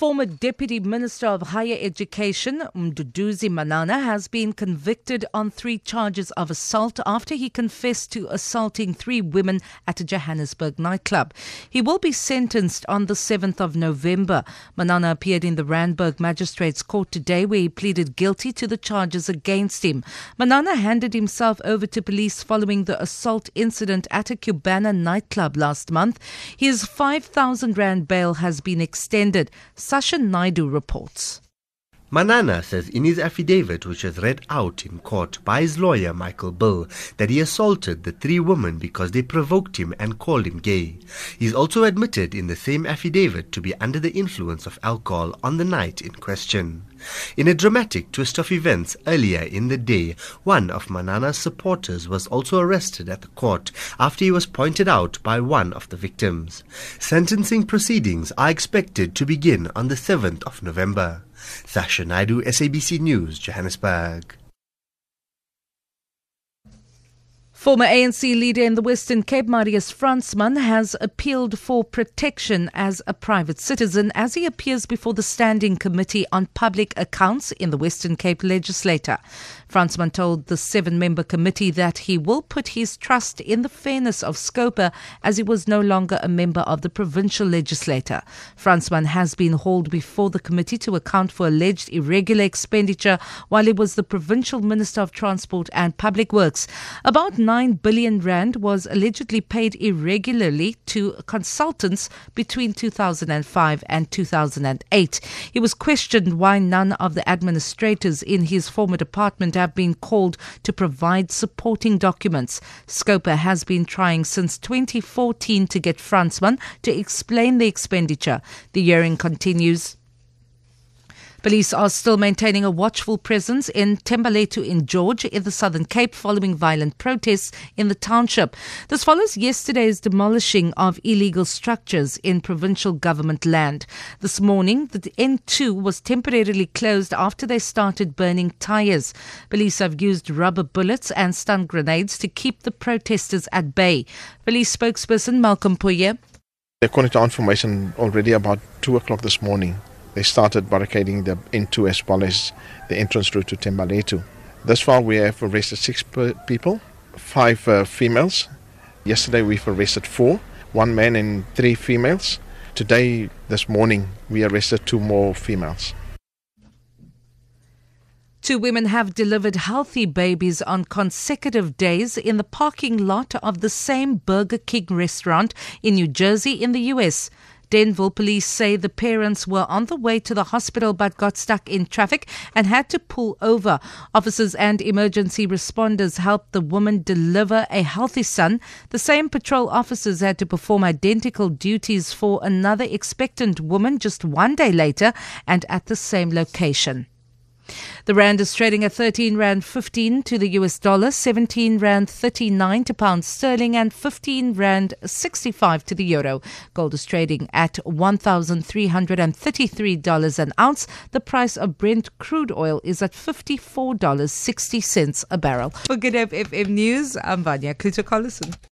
Former Deputy Minister of Higher Education, Mduduzi Manana, has been convicted on three charges of assault after he confessed to assaulting three women at a Johannesburg nightclub. He will be sentenced on the 7th of November. Manana appeared in the Randburg Magistrates Court today where he pleaded guilty to the charges against him. Manana handed himself over to police following the assault incident at a Cubana nightclub last month. His 5,000 Rand bail has been extended. Sasha Naidu reports. Manana says in his affidavit, which was read out in court by his lawyer Michael Bill, that he assaulted the three women because they provoked him and called him gay. He's also admitted in the same affidavit to be under the influence of alcohol on the night in question. In a dramatic twist of events earlier in the day, one of Manana's supporters was also arrested at the court after he was pointed out by one of the victims. Sentencing proceedings are expected to begin on the 7th of November. Sasha Naidu, SABC News, Johannesburg. Former ANC leader in the Western Cape, Marius Fransman, has appealed for protection as a private citizen as he appears before the Standing Committee on Public Accounts in the Western Cape Legislature. Fransman told the seven member committee that he will put his trust in the fairness of Scopa as he was no longer a member of the provincial legislature. Fransman has been hauled before the committee to account for alleged irregular expenditure while he was the provincial minister of transport and public works. About 9 billion rand was allegedly paid irregularly to consultants between 2005 and 2008. He was questioned why none of the administrators in his former department have been called to provide supporting documents. Scopa has been trying since 2014 to get Fransman to explain the expenditure. The hearing continues Police are still maintaining a watchful presence in Thembalethu in George in the Southern Cape following violent protests in the township. This follows yesterday's demolishing of illegal structures in provincial government land. This morning, the N2 was temporarily closed after they started burning tires. Police have used rubber bullets and stun grenades to keep the protesters at bay. Police spokesperson Malcolm Pojie. According to information, already about 2 o'clock this morning, they started barricading the N2 as well as the entrance route to Thembalethu. Thus far, we have arrested six people, five uh, females. Yesterday, we've arrested four, one man and three females. Today, this morning, we arrested two more females. Two women have delivered healthy babies on consecutive days in the parking lot of the same Burger King restaurant in New Jersey, in the U.S. Denville police say the parents were on the way to the hospital but got stuck in traffic and had to pull over. Officers and emergency responders helped the woman deliver a healthy son. The same patrol officers had to perform identical duties for another expectant woman just one day later and at the same location. The rand is trading at 13 rand 15 to the US dollar, 17 rand 39 to pound sterling and 15 rand 65 to the euro. Gold is trading at $1,333 an ounce. The price of Brent crude oil is at $54.60 a barrel. For Good FM News, I'm Vanya Kluter-Collison.